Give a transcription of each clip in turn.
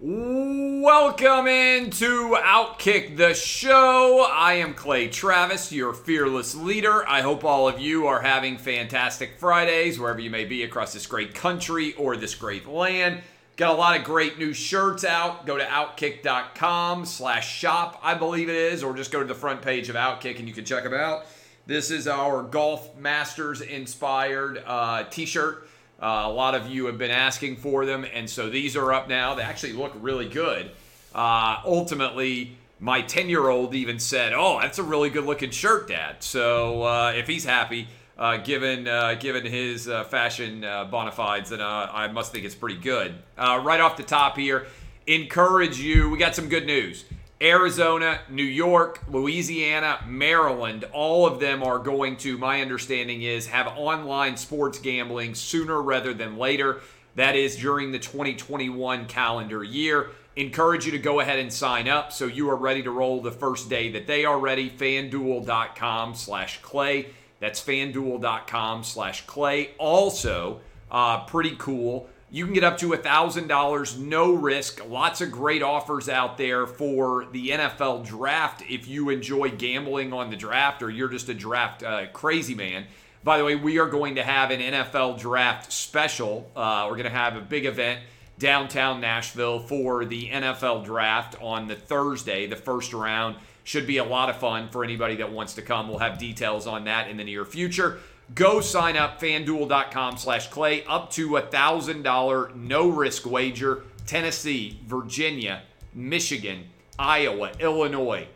Welcome into Outkick the Show. I am Clay Travis, your fearless leader. I hope all of you are having fantastic Fridays wherever you may be across this great country or this great land. Got a lot of great new shirts out. Go to outkick.com slash shop, I believe it is, or just go to the front page of Outkick and you can check them out. This is our Golf Masters inspired uh, t shirt. Uh, a lot of you have been asking for them, and so these are up now. They actually look really good. Uh, ultimately, my 10 year old even said, Oh, that's a really good looking shirt, Dad. So uh, if he's happy, uh, given uh, given his uh, fashion bona fides, then I must think it's pretty good. right off the top here, encourage you. We got some good news. Arizona, New York, Louisiana, Maryland, all of them are going to, my understanding is, have online sports gambling sooner rather than later. That is during the 2021 calendar year. Encourage you to go ahead and sign up so you are ready to roll the first day that they are ready. FanDuel.com slash Clay. That's FanDuel.com slash Clay. Also, uh, pretty cool you can get up to $1,000, no risk. Lots of great offers out there for the NFL draft if you enjoy gambling on the draft or you're just a draft uh, crazy man. By the way, we are going to have an NFL draft special. Uh, we're going to have a big event downtown Nashville for the NFL draft on the Thursday, the first round. Should be a lot of fun for anybody that wants to come. We'll have details on that in the near future. Go sign up, fanduel.com slash clay, up to a $1,000 no risk wager. Tennessee, Virginia, Michigan, Iowa, Illinois,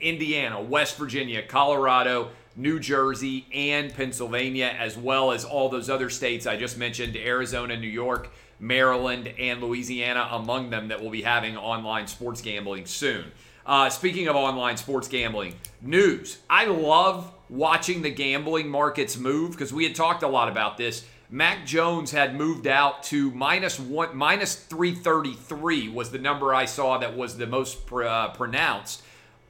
Indiana, West Virginia, Colorado, New Jersey, and Pennsylvania, as well as all those other states I just mentioned Arizona, New York, Maryland, and Louisiana, among them that will be having online sports gambling soon. Uh, speaking of online sports gambling, news. I love watching the gambling markets move because we had talked a lot about this. Mac Jones had moved out to minus one, minus 333 was the number I saw that was the most pr- uh, pronounced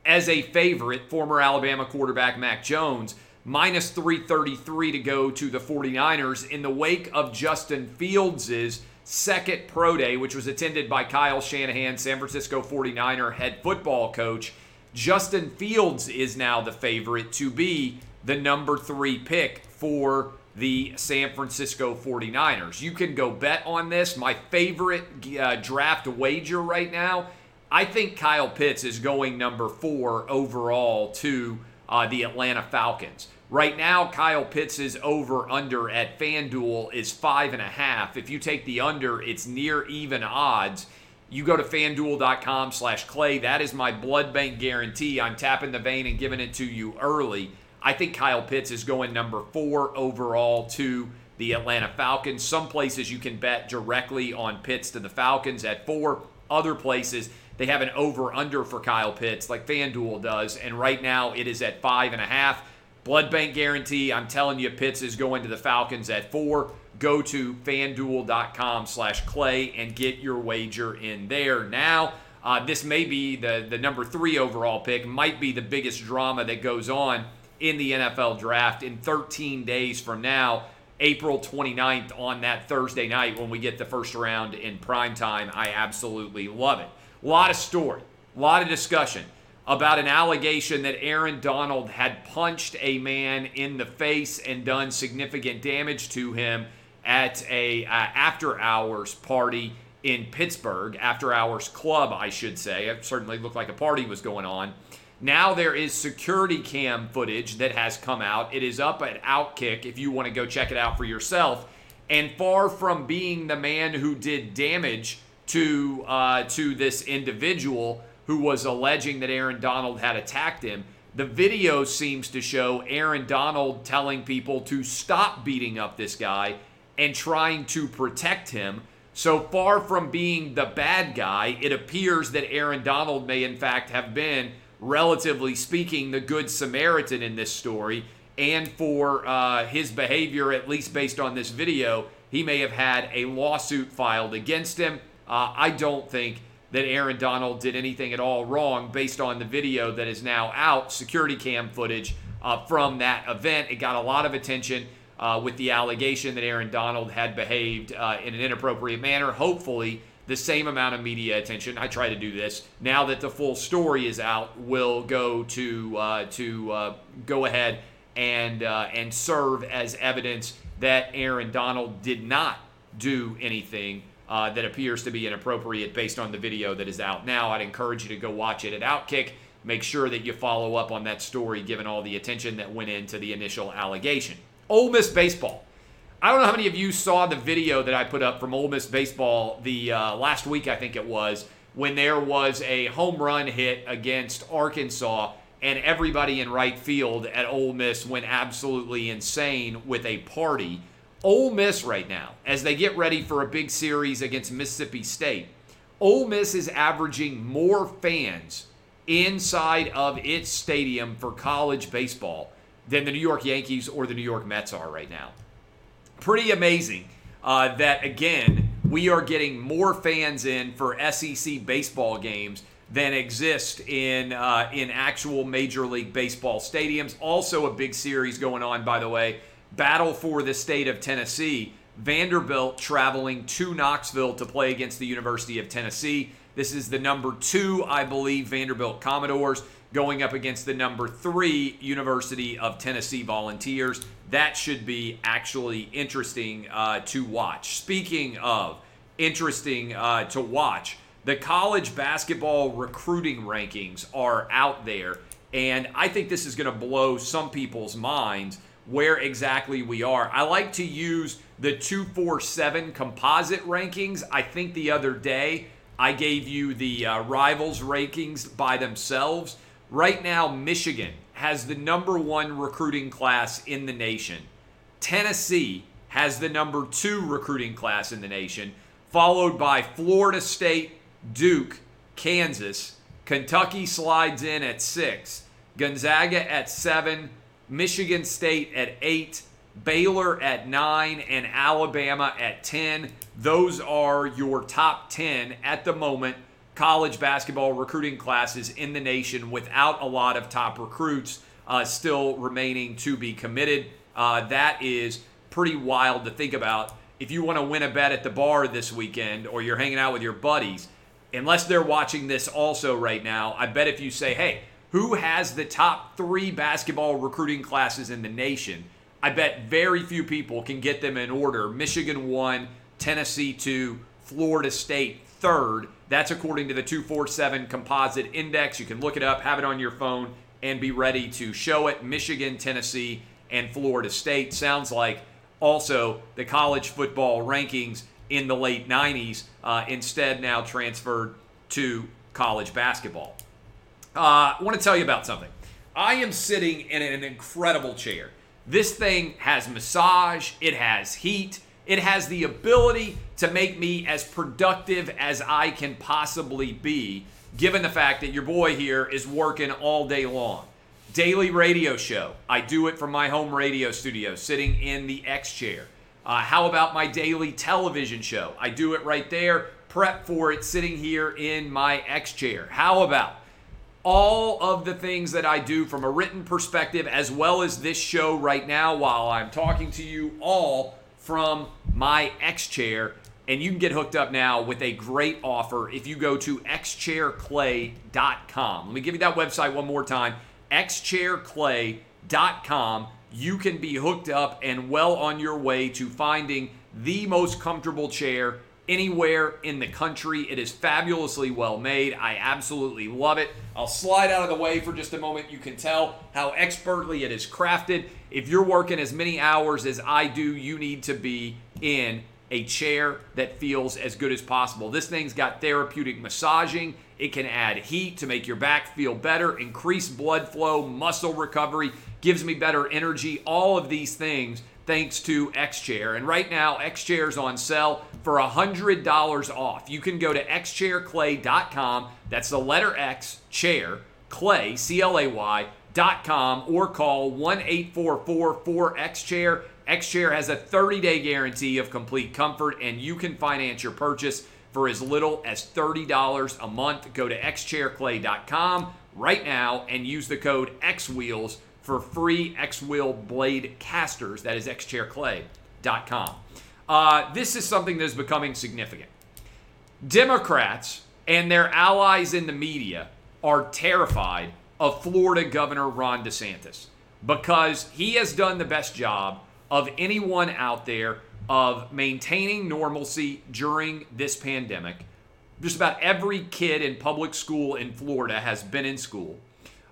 as a favorite. Former Alabama quarterback Mac Jones minus 333 to go to the 49ers in the wake of Justin Fields's second pro day, which was attended by Kyle Shanahan, San Francisco 49er head football coach. Justin Fields is now the favorite to be the number three pick for the San Francisco 49ers. You can go bet on this. My favorite uh, draft wager right now, I think Kyle Pitts is going number four overall to uh, the Atlanta Falcons. Right now, Kyle Pitts' over under at FanDuel is five and a half. If you take the under, it's near even odds you go to fanduel.com slash clay. That is my blood bank guarantee. I'm tapping the vein and giving it to you early. I think Kyle Pitts is going number four overall to the Atlanta Falcons. Some places you can bet directly on Pitts to the Falcons at four. Other places they have an over under for Kyle Pitts, like FanDuel does. And right now it is at five and a half. Blood bank guarantee. I'm telling you, Pitts is going to the Falcons at four go to fanduel.com slash clay and get your wager in there. Now, uh, this may be the, the number three overall pick, might be the biggest drama that goes on in the NFL draft in 13 days from now. April 29th on that Thursday night when we get the first round in prime time. I absolutely love it. A lot of story, a lot of discussion about an allegation that Aaron Donald had punched a man in the face and done significant damage to him at a uh, after hours party in Pittsburgh, after hours club, I should say. It certainly looked like a party was going on. Now there is security cam footage that has come out. It is up at Outkick if you want to go check it out for yourself. And far from being the man who did damage to uh, to this individual who was alleging that Aaron Donald had attacked him, the video seems to show Aaron Donald telling people to stop beating up this guy and trying to protect him So far from being the bad guy, it appears that Aaron Donald may, in fact, have been, relatively speaking, the good Samaritan in this story. And for uh, his behavior, at least based on this video, he may have had a lawsuit filed against him. Uh, I don't think that Aaron Donald did anything at all wrong based on the video that is now out, security cam footage uh, from that event. It got a lot of attention uh, with the allegation that Aaron Donald had behaved uh, in an inappropriate manner. Hopefully, the same amount of media attention. I try to do this now that the full story is out. Will go to uh, to uh, go ahead and uh, and serve as evidence that Aaron Donald did not do anything uh, that appears to be inappropriate based on the video that is out now. I'd encourage you to go watch it at Outkick. Make sure that you follow up on that story given all the attention that went into the initial allegation. Ole Miss baseball. I don't know how many of you saw the video that I put up from Ole Miss baseball the uh, last week, I think it was, when there was a home run hit against Arkansas, and everybody in right field at Ole Miss went absolutely insane with a party. Ole Miss right now, as they get ready for a big series against Mississippi State, Ole Miss is averaging more fans inside of its stadium for college baseball than the New York Yankees or the New York Mets are right now. Pretty amazing uh, that, again, we are getting more fans in for SEC baseball games than exist in uh, in actual Major League Baseball stadiums. Also, a big series going on, by the way. Battle for the state of Tennessee. Vanderbilt traveling to Knoxville to play against the University of Tennessee. This is the number two, I believe, Vanderbilt Commodores going up against the number three University of Tennessee Volunteers. That should be actually interesting uh, to watch. Speaking of interesting uh, to watch, the college basketball recruiting rankings are out there, and I think this is going to blow some people's minds where exactly we are. I like to use the 247 composite rankings. I think the other day I gave you the uh, rivals rankings by themselves. Right now, Michigan has the number one recruiting class in the nation. Tennessee has the number two recruiting class in the nation, followed by Florida State, Duke, Kansas. Kentucky slides in at six, Gonzaga at seven, Michigan State at eight, Baylor at nine, and Alabama at 10. Those are your top 10 at the moment college basketball recruiting classes in the nation without a lot of top recruits uh, still remaining to be committed. Uh, that is pretty wild to think about. If you want to win a bet at the bar this weekend or you're hanging out with your buddies, unless they're watching this also right now, I bet if you say, hey, who has the top three basketball recruiting classes in the nation? I bet very few people can get them in order. Michigan one, Tennessee two, Florida State third. That's according to the 247 composite index. You can look it up, have it on your phone, and be ready to show it. Michigan, Tennessee, and Florida State. Sounds like also the college football rankings in the late 90s, uh, instead now transferred to college basketball. Uh, I want to tell you about something. I am sitting in an incredible chair. This thing has massage, it has heat, it has the ability to make me as productive as I can possibly be, given the fact that your boy here is working all day long. Daily radio show. I do it from my home radio studio, sitting in the X chair. Uh, how about my daily television show? I do it right there, prep for it, sitting here in my X chair. How about all of the things that I do from a written perspective, as well as this show right now while I'm talking to you, all from my X chair. And you can get hooked up now with a great offer if you go to xchairclay.com. Let me give you that website one more time xchairclay.com. You can be hooked up and well on your way to finding the most comfortable chair anywhere in the country. It is fabulously well made. I absolutely love it. I'll slide out of the way for just a moment. You can tell how expertly it is crafted. If you're working as many hours as I do, you need to be in a chair that feels as good as possible. This thing's got therapeutic massaging. It can add heat to make your back feel better, increase blood flow, muscle recovery, gives me better energy. All of these things thanks to XChair. And right now, XChair is on sale for $100 off. You can go to xchairclay.com. That's the letter X, chair, clay, C L A Y, dot com, or call 1 844 4XChair. XChair has a 30 day guarantee of complete comfort, and you can finance your purchase for as little as $30 a month. Go to xchairclay.com right now and use the code XWheels for free X Wheel blade casters. That is xchairclay.com. Uh, this is something that is becoming significant. Democrats and their allies in the media are terrified of Florida Governor Ron DeSantis because he has done the best job of anyone out there of maintaining normalcy during this pandemic. Just about every kid in public school in Florida has been in school.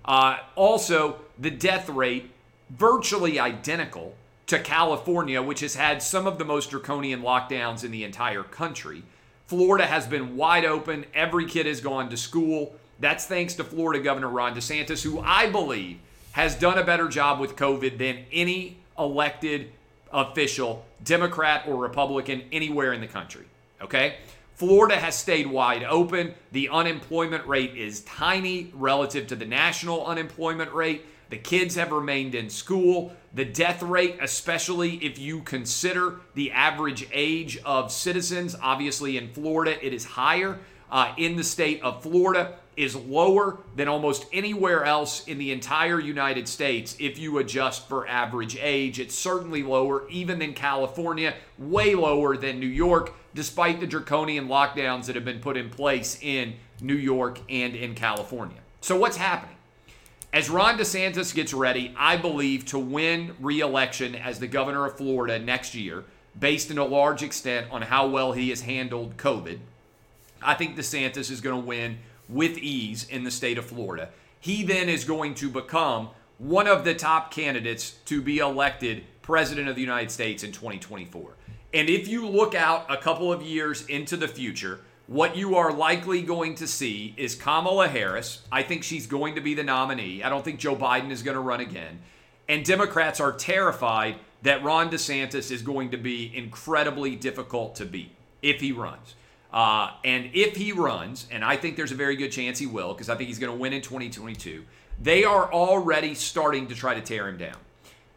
Uh, also, the death rate virtually identical to California, which has had some of the most draconian lockdowns in the entire country. Florida has been wide open. Every kid has gone to school. That's thanks to Florida Governor Ron DeSantis, who I believe has done a better job with COVID than any elected official, Democrat or Republican, anywhere in the country. Okay? Florida has stayed wide open. The unemployment rate is tiny relative to the national unemployment rate. The kids have remained in school. The death rate, especially if you consider the average age of citizens, obviously in Florida, it is higher. Uh, in the state of Florida, is lower than almost anywhere else in the entire United States if you adjust for average age. It's certainly lower even than California, way lower than New York, despite the draconian lockdowns that have been put in place in New York and in California. So, what's happening? As Ron DeSantis gets ready, I believe, to win re election as the governor of Florida next year, based in a large extent on how well he has handled COVID, I think DeSantis is going to win with ease in the state of Florida. He then is going to become one of the top candidates to be elected president of the United States in 2024. And if you look out a couple of years into the future, what you are likely going to see is Kamala Harris. I think she's going to be the nominee. I don't think Joe Biden is going to run again. And Democrats are terrified that Ron DeSantis is going to be incredibly difficult to beat if he runs. Uh, and if he runs, and I think there's a very good chance he will, because I think he's going to win in 2022, they are already starting to try to tear him down.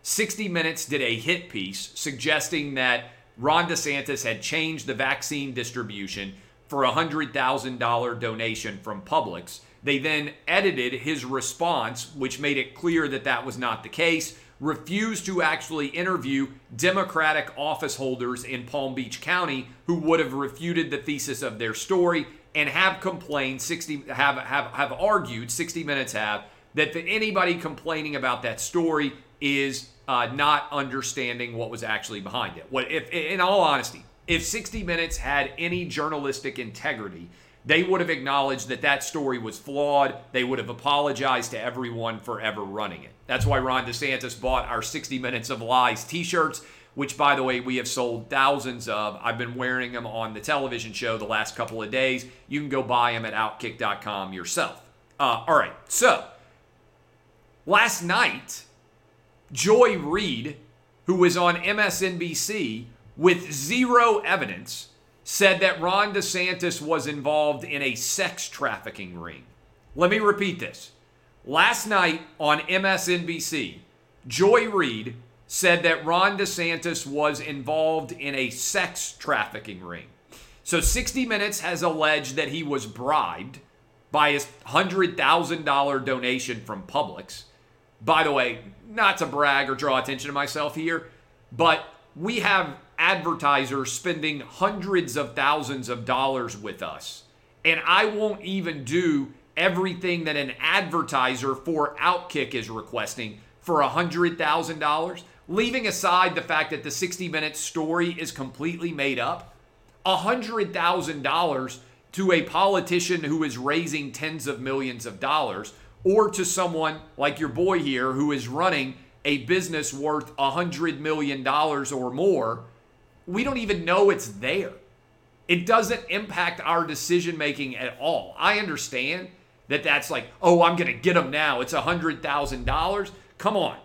60 Minutes did a hit piece suggesting that Ron DeSantis had changed the vaccine distribution for a $100,000 donation from Publix. They then edited his response, which made it clear that that was not the case refused to actually interview Democratic office holders in Palm Beach County who would have refuted the thesis of their story and have complained 60 have have have argued 60 minutes have that anybody complaining about that story is uh, not understanding what was actually behind it. What if in all honesty, if 60 minutes had any journalistic integrity, they would have acknowledged that that story was flawed. They would have apologized to everyone for ever running it. That's why Ron DeSantis bought our 60 Minutes of Lies t shirts, which, by the way, we have sold thousands of. I've been wearing them on the television show the last couple of days. You can go buy them at outkick.com yourself. Uh, all right, so last night, Joy Reid, who was on MSNBC with zero evidence, said that Ron DeSantis was involved in a sex trafficking ring. Let me repeat this. Last night on MSNBC, Joy Reid said that Ron DeSantis was involved in a sex trafficking ring. So 60 Minutes has alleged that he was bribed by his $100,000 donation from Publix. By the way, not to brag or draw attention to myself here, but we have advertisers spending hundreds of thousands of dollars with us. And I won't even do everything that an advertiser for Outkick is requesting for $100,000, leaving aside the fact that the 60 minute story is completely made up. $100,000 to a politician who is raising tens of millions of dollars, or to someone like your boy here who is running a business worth a $100 million or more we don't even know it's there. It doesn't impact our decision making at all. I understand that that's like, oh, I'm going to get them now. It's a $100,000. Come on.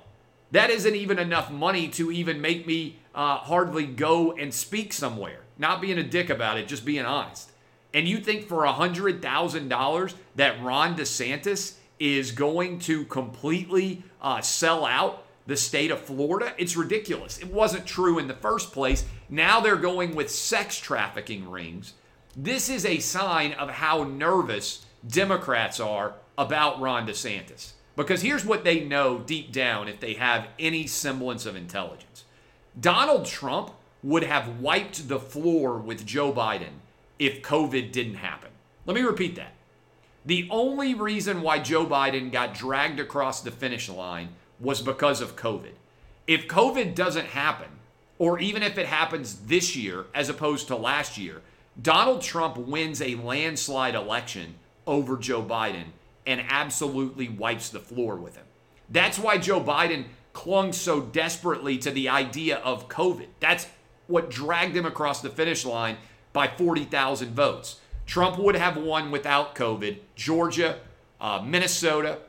That isn't even enough money to even make me uh, hardly go and speak somewhere. Not being a dick about it, just being honest. And you think for a $100,000 that Ron DeSantis is going to completely uh, sell out the state of Florida? It's ridiculous. It wasn't true in the first place. Now they're going with sex trafficking rings. This is a sign of how nervous Democrats are about Ron DeSantis. Because here's what they know deep down if they have any semblance of intelligence Donald Trump would have wiped the floor with Joe Biden if COVID didn't happen. Let me repeat that. The only reason why Joe Biden got dragged across the finish line was because of COVID. If COVID doesn't happen, or even if it happens this year as opposed to last year, Donald Trump wins a landslide election over Joe Biden and absolutely wipes the floor with him. That's why Joe Biden clung so desperately to the idea of COVID. That's what dragged him across the finish line by 40,000 votes. Trump would have won without COVID. Georgia, uh, Minnesota,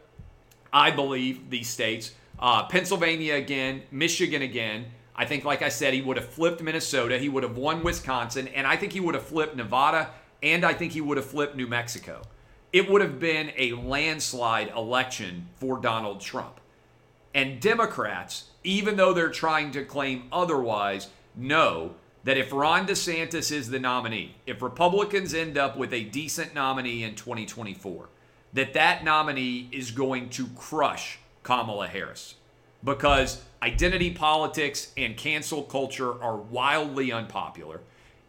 I believe these states, uh, Pennsylvania again, Michigan again. I think, like I said, he would have flipped Minnesota. He would have won Wisconsin. And I think he would have flipped Nevada. And I think he would have flipped New Mexico. It would have been a landslide election for Donald Trump. And Democrats, even though they're trying to claim otherwise, know that if Ron DeSantis is the nominee, if Republicans end up with a decent nominee in 2024, that that nominee is going to crush Kamala Harris because identity politics and cancel culture are wildly unpopular.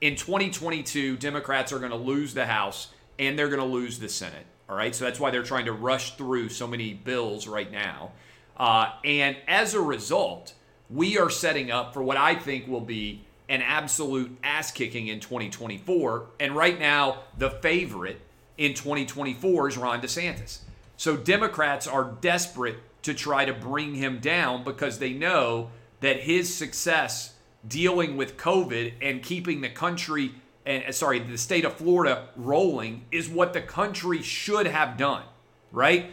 In 2022, Democrats are going to lose the House and they're going to lose the Senate. All right, so that's why they're trying to rush through so many bills right now. Uh, and as a result, we are setting up for what I think will be an absolute ass kicking in 2024. And right now, the favorite in 2024 is Ron DeSantis. So Democrats are desperate to try to bring him down because they know that his success dealing with COVID and keeping the country and uh, sorry, the state of Florida rolling is what the country should have done, right?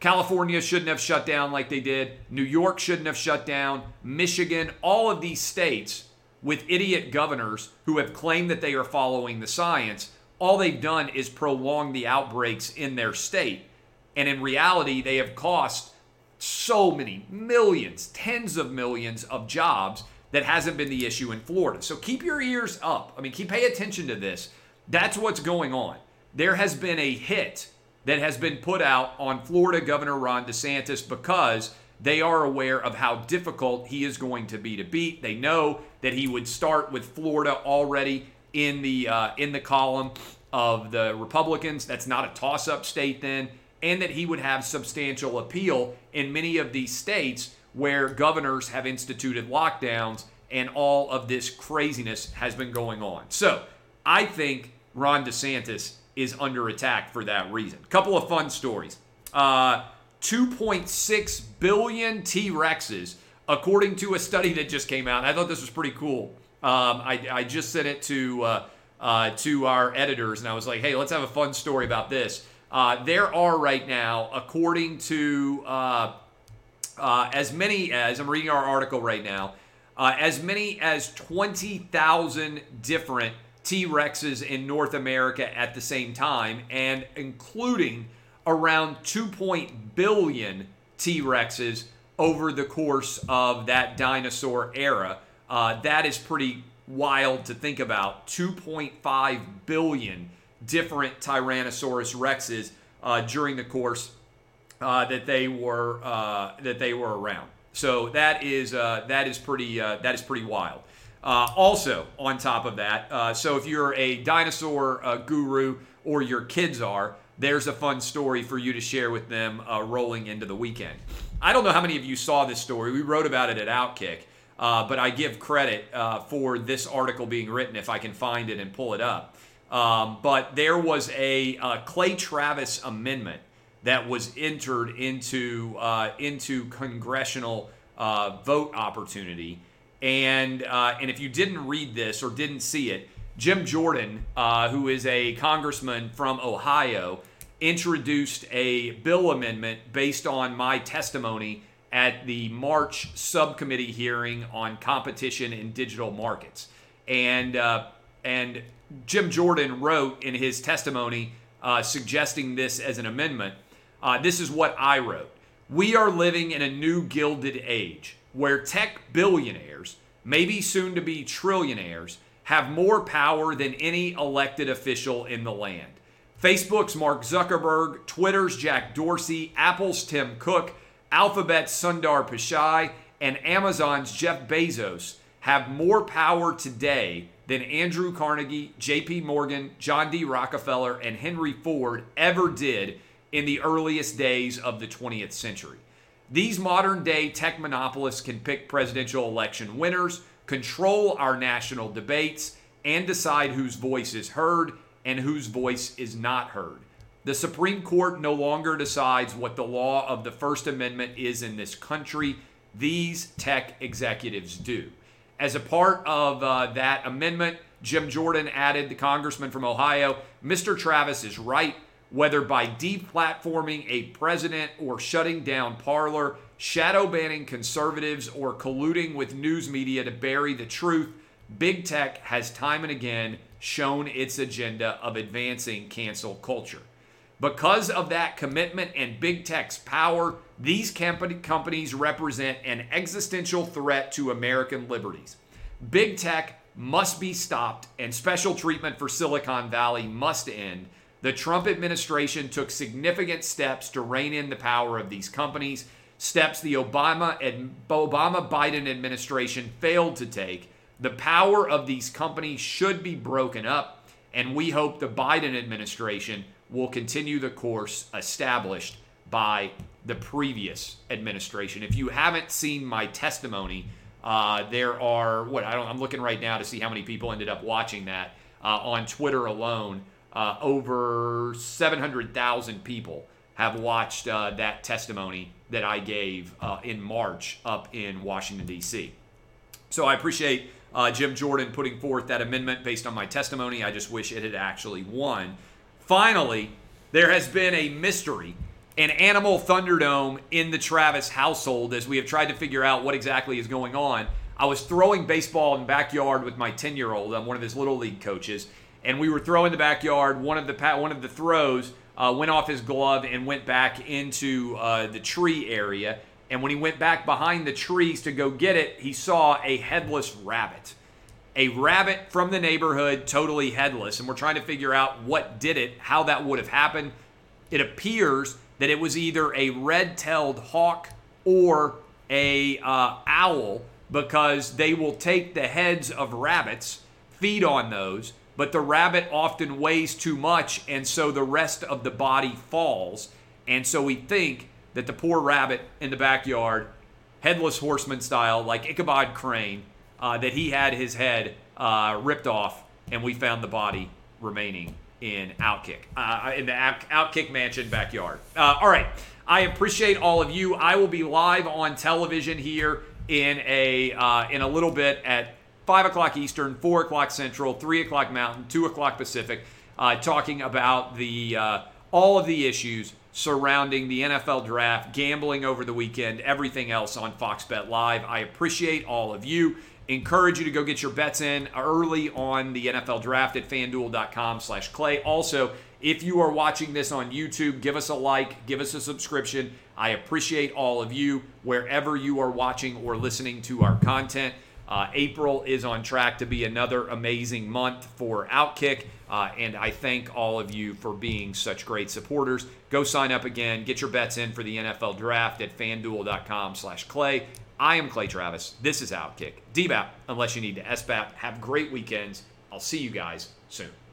California shouldn't have shut down like they did. New York shouldn't have shut down. Michigan, all of these states with idiot governors who have claimed that they are following the science, all they've done is prolong the outbreaks in their state. And in reality, they have cost so many millions, tens of millions of jobs that hasn't been the issue in Florida. So keep your ears up. I mean, keep pay attention to this. That's what's going on. There has been a hit that has been put out on Florida Governor Ron DeSantis because they are aware of how difficult he is going to be to beat. They know that he would start with Florida already in the uh, in the column of the Republicans. That's not a toss-up state then, and that he would have substantial appeal in many of these states where governors have instituted lockdowns and all of this craziness has been going on. So I think Ron DeSantis is under attack for that reason. Couple of fun stories. Uh, 2.6 billion T Rexes, according to a study that just came out. I thought this was pretty cool. Um, I, I, just sent it to uh, uh, to our editors, and I was like, "Hey, let's have a fun story about this." Uh, there are right now, according to uh, uh, as many as I'm reading our article right now, uh, as many as 20,000 different T Rexes in North America at the same time, and including around 2. billion T Rexes over the course of that dinosaur era. Uh, that is pretty wild to think about. 2.5 billion different Tyrannosaurus Rexes uh, during the course uh, that they were uh, that they were around. So that is uh, that is pretty uh, that is pretty wild. also, on top of that, so if you're a dinosaur guru or your kids are, there's a fun story for you to share with them uh, rolling into the weekend. I don't know how many of you saw this story. We wrote about it at Outkick, uh, but I give credit uh, for this article being written if I can find it and pull it up. Um, but there was a uh, Clay Travis amendment that was entered into uh, into congressional uh, vote opportunity, and and if you didn't read this or didn't see it, Jim Jordan, who is a congressman from Ohio introduced a bill amendment based on my testimony at the March subcommittee hearing on competition in digital markets. And, uh, and Jim Jordan wrote in his testimony uh, suggesting this as an amendment. Uh, this is what I wrote. We are living in a new gilded age where tech billionaires, maybe soon to be trillionaires, have more power than any elected official in the land. Facebook's Mark Zuckerberg, Twitter's Jack Dorsey, Apple's Tim Cook, Alphabet's Sundar Pichai, and Amazon's Jeff Bezos have more power today than Andrew Carnegie, JP Morgan, John D. Rockefeller, and Henry Ford ever did in the earliest days of the 20th century. These modern day tech monopolists can pick presidential election winners, control our national debates, and decide whose voice is heard and whose voice is not heard. The Supreme Court no longer decides what the law of the First Amendment is in this country. These tech executives do. As a part of uh, that amendment, Jim Jordan added, the congressman from Ohio, Mr. Travis is right. Whether by deplatforming a president or shutting down Parler, shadow banning conservatives, or colluding with news media to bury the truth, big tech has time and again shown its agenda of advancing cancel culture. Because of that commitment and big tech's power, these companies represent an existential threat to American liberties. Big tech must be stopped, and special treatment for Silicon Valley must end. The Trump administration took significant steps to rein in the power of these companies, steps the Obama Obama Biden administration failed to take. The power of these companies should be broken up, and we hope the Biden administration will continue the course established by the previous administration. If you haven't seen my testimony, uh, there are what I don't. I'm looking right now to see how many people ended up watching that uh, on Twitter alone. Uh, over 700,000 people have watched uh, that testimony that I gave uh, in March up in Washington D.C. So I appreciate uh, Jim Jordan putting forth that amendment based on my testimony. I just wish it had actually won. Finally, there has been a mystery, an animal Thunderdome in the Travis household as we have tried to figure out what exactly is going on. I was throwing baseball in the backyard with my 10 year old. I'm one of his little league coaches. And we were throwing the backyard. One of the one of the throws uh, went off his glove and went back into uh, the tree area. And when he went back behind the trees to go get it, he saw a headless rabbit. A rabbit from the neighborhood, totally headless. And we're trying to figure out what did it, how that would have happened. It appears that it was either a red tailed hawk or a uh, owl because they will take the heads of rabbits, feed on those, but the rabbit often weighs too much, and so the rest of the body falls. And so we think that the poor rabbit in the backyard, headless horseman style, like Ichabod Crane, uh, that he had his head uh, ripped off, and we found the body remaining in Outkick, uh, in the Outkick Mansion backyard. Uh, all right, I appreciate all of you. I will be live on television here in a uh, in a little bit at five o'clock Eastern, four o'clock Central, three o'clock Mountain, two o'clock Pacific, uh, talking about the all of the issues surrounding the NFL draft, gambling over the weekend, everything else on Fox Bet Live. I appreciate all of you. Encourage you to go get your bets in early on the NFL draft at fanduel.com slash clay. Also, if you are watching this on YouTube, give us a like, give us a subscription. I appreciate all of you wherever you are watching or listening to our content. Uh, April is on track to be another amazing month for Outkick. Uh, and I thank all of you for being such great supporters. Go sign up again. Get your bets in for the NFL draft at fanduel.com slash clay. I am Clay Travis. This is Outkick. DBAP, unless you need to SBAP. Have great weekends. I'll see you guys soon.